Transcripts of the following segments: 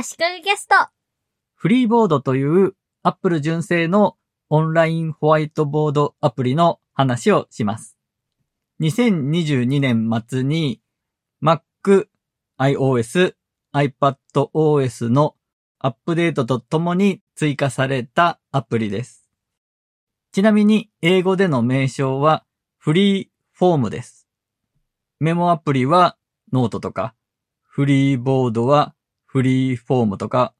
足利ゲスト。フリーボードという Apple 純正のオンラインホワイトボードアプリの話をします。2022年末に Mac、iOS、iPadOS のアップデートとともに追加されたアプリです。ちなみに英語での名称はフリーフォームです。メモアプリはノートとか、フリーボードはフリーフォームとか、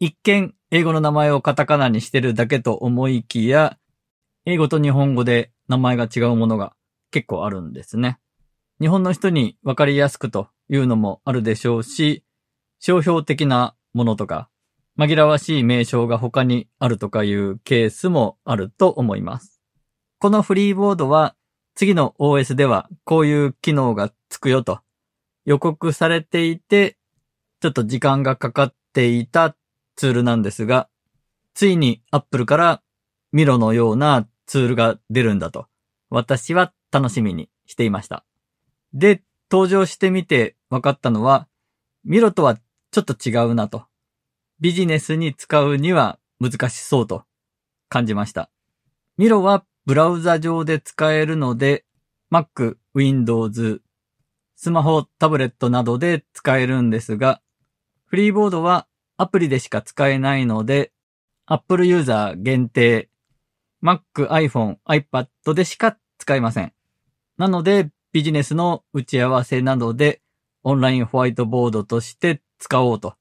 一見英語の名前をカタカナにしてるだけと思いきや、英語と日本語で名前が違うものが結構あるんですね。日本の人にわかりやすくというのもあるでしょうし、商標的なものとか、紛らわしい名称が他にあるとかいうケースもあると思います。このフリーボードは次の OS ではこういう機能がつくよと予告されていて、ちょっと時間がかかっていたツールなんですが、ついに Apple からミロのようなツールが出るんだと、私は楽しみにしていました。で、登場してみて分かったのは、ミロとはちょっと違うなと。ビジネスに使うには難しそうと感じました。ミロはブラウザ上で使えるので、Mac、Windows、スマホ、タブレットなどで使えるんですが、フリーボードはアプリでしか使えないので、Apple ユーザー限定、Mac、iPhone、iPad でしか使えません。なので、ビジネスの打ち合わせなどでオンラインホワイトボードとして使おうと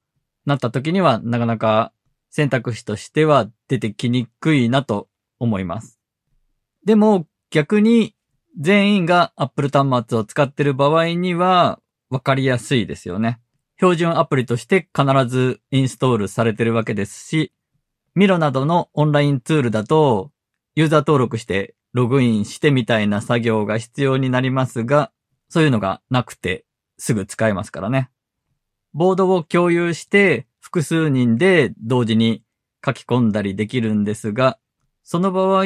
なった時にはなかなか選択肢としては出てきにくいなと思います。でも逆に全員が Apple 端末を使っている場合には分かりやすいですよね。標準アプリとして必ずインストールされてるわけですし、ミロなどのオンラインツールだとユーザー登録してログインしてみたいな作業が必要になりますが、そういうのがなくてすぐ使えますからね。ボードを共有して複数人で同時に書き込んだりできるんですが、その場合、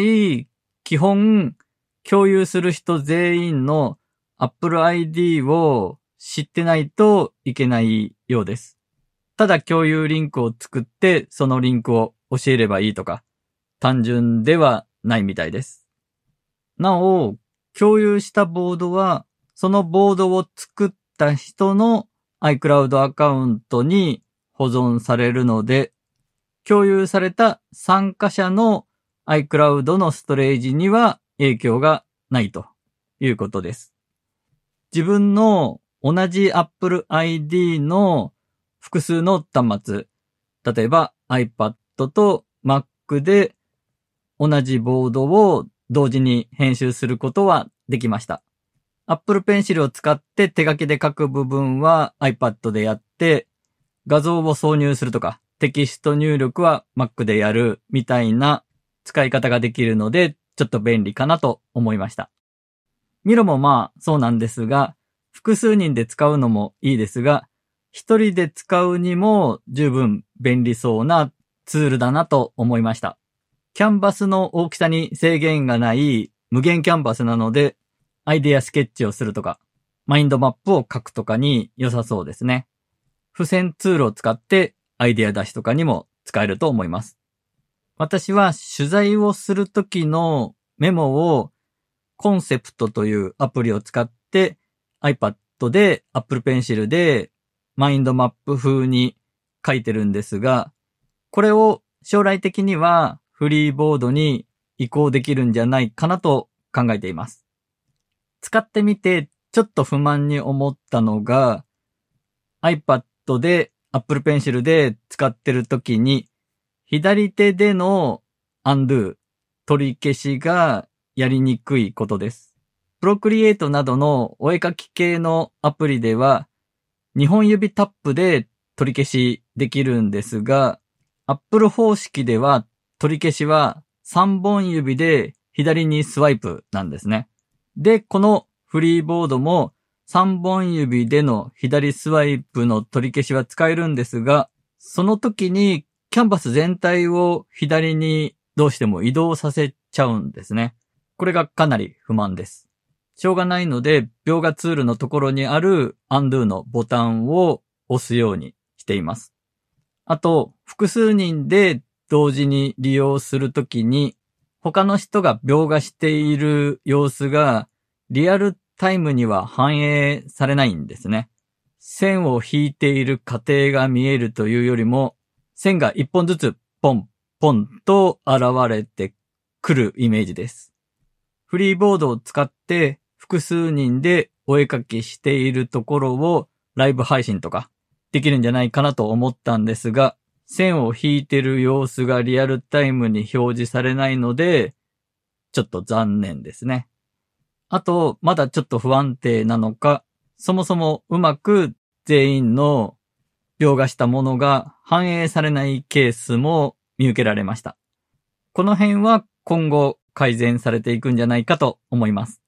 基本共有する人全員の Apple ID を知ってないといけないようです。ただ共有リンクを作ってそのリンクを教えればいいとか、単純ではないみたいです。なお、共有したボードは、そのボードを作った人の iCloud アカウントに保存されるので、共有された参加者の iCloud のストレージには影響がないということです。自分の同じ Apple ID の複数の端末、例えば iPad と Mac で同じボードを同時に編集することはできました。Apple Pencil を使って手書きで書く部分は iPad でやって、画像を挿入するとか、テキスト入力は Mac でやるみたいな使い方ができるので、ちょっと便利かなと思いました。ミロもまあそうなんですが、複数人で使うのもいいですが、一人で使うにも十分便利そうなツールだなと思いました。キャンバスの大きさに制限がない無限キャンバスなので、アイデアスケッチをするとか、マインドマップを書くとかに良さそうですね。付箋ツールを使ってアイデア出しとかにも使えると思います。私は取材をするときのメモをコンセプトというアプリを使って iPad で Apple Pencil でマインドマップ風に書いてるんですが、これを将来的にはフリーボードに移行できるんじゃないかなと考えています。使ってみてちょっと不満に思ったのが iPad で Apple Pencil で使ってる時に左手での undo 取り消しがやりにくいことです。Procreate などのお絵かき系のアプリでは2本指タップで取り消しできるんですが Apple 方式では取り消しは3本指で左にスワイプなんですね。で、このフリーボードも3本指での左スワイプの取り消しは使えるんですが、その時にキャンバス全体を左にどうしても移動させちゃうんですね。これがかなり不満です。しょうがないので、描画ツールのところにある undo のボタンを押すようにしています。あと、複数人で同時に利用するときに、他の人が描画している様子がリアルタイムには反映されないんですね。線を引いている過程が見えるというよりも、線が一本ずつポンポンと現れてくるイメージです。フリーボードを使って複数人でお絵かきしているところをライブ配信とかできるんじゃないかなと思ったんですが、線を引いてる様子がリアルタイムに表示されないので、ちょっと残念ですね。あと、まだちょっと不安定なのか、そもそもうまく全員の描画したものが反映されないケースも見受けられました。この辺は今後改善されていくんじゃないかと思います。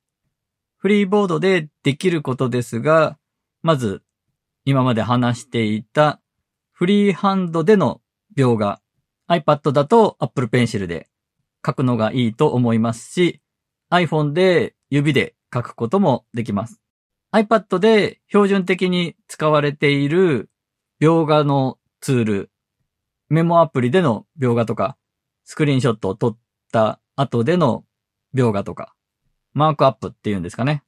フリーボードでできることですが、まず今まで話していたフリーハンドでの描画、iPad だと Apple Pencil で書くのがいいと思いますし、iPhone で指で書くこともできます。iPad で標準的に使われている描画のツール、メモアプリでの描画とか、スクリーンショットを撮った後での描画とか、マークアップっていうんですかね。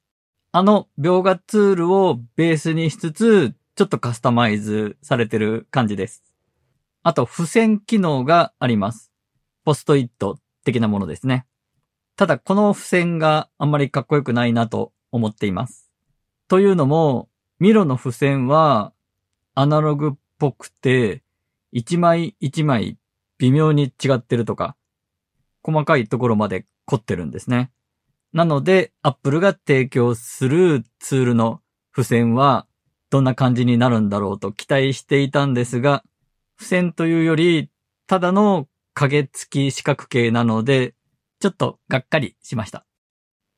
あの描画ツールをベースにしつつ、ちょっとカスタマイズされてる感じです。あと、付箋機能があります。ポストイット的なものですね。ただ、この付箋があんまりかっこよくないなと思っています。というのも、ミロの付箋はアナログっぽくて、一枚一枚微妙に違ってるとか、細かいところまで凝ってるんですね。なので、Apple が提供するツールの付箋はどんな感じになるんだろうと期待していたんですが、付箋というより、ただの影付き四角形なので、ちょっとがっかりしました。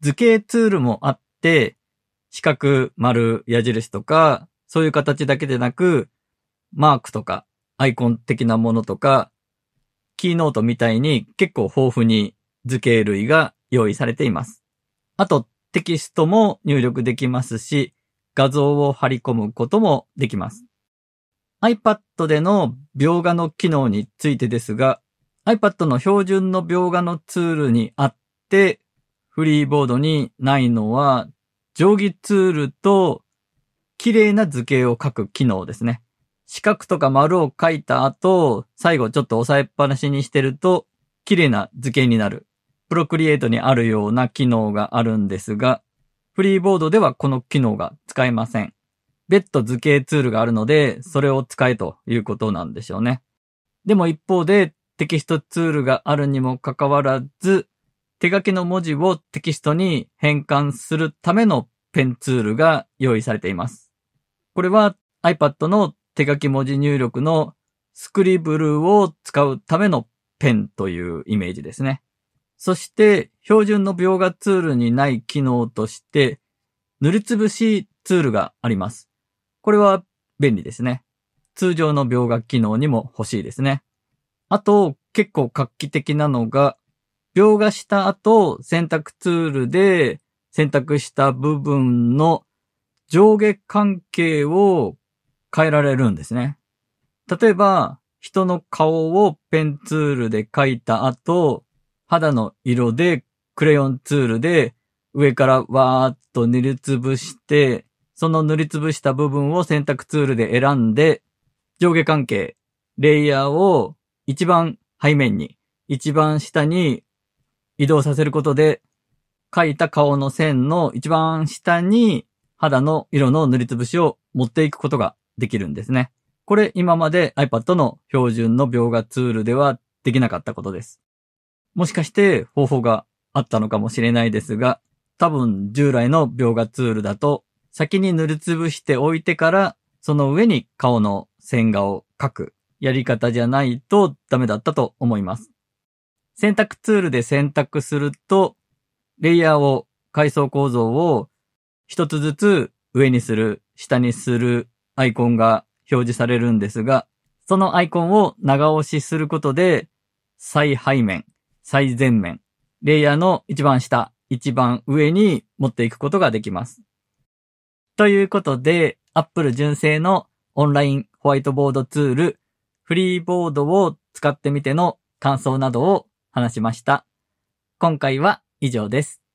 図形ツールもあって、四角、丸、矢印とか、そういう形だけでなく、マークとか、アイコン的なものとか、キーノートみたいに結構豊富に図形類が用意されています。あと、テキストも入力できますし、画像を貼り込むこともできます。iPad での描画の機能についてですが、iPad の標準の描画のツールにあって、フリーボードにないのは、定規ツールと綺麗な図形を書く機能ですね。四角とか丸を書いた後、最後ちょっと押さえっぱなしにしてると、綺麗な図形になる。プロクリエイトにあるような機能があるんですが、フリーボードではこの機能が使えません。別途図形ツールがあるので、それを使えということなんでしょうね。でも一方で、テキストツールがあるにもかかわらず、手書きの文字をテキストに変換するためのペンツールが用意されています。これは iPad の手書き文字入力のスクリブルを使うためのペンというイメージですね。そして、標準の描画ツールにない機能として、塗りつぶしツールがあります。これは便利ですね。通常の描画機能にも欲しいですね。あと、結構画期的なのが、描画した後、選択ツールで選択した部分の上下関係を変えられるんですね。例えば、人の顔をペンツールで描いた後、肌の色でクレヨンツールで上からわーっと塗りつぶして、その塗りつぶした部分を選択ツールで選んで、上下関係、レイヤーを一番背面に、一番下に移動させることで、描いた顔の線の一番下に肌の色の塗りつぶしを持っていくことができるんですね。これ今まで iPad の標準の描画ツールではできなかったことです。もしかして方法があったのかもしれないですが、多分従来の描画ツールだと先に塗りつぶしておいてからその上に顔の線画を描くやり方じゃないとダメだったと思います。選択ツールで選択すると、レイヤーを、階層構造を一つずつ上にする、下にするアイコンが表示されるんですが、そのアイコンを長押しすることで、最背面、最前面、レイヤーの一番下、一番上に持っていくことができます。ということで、Apple 純正のオンラインホワイトボードツール、フリーボードを使ってみての感想などを話しました。今回は以上です。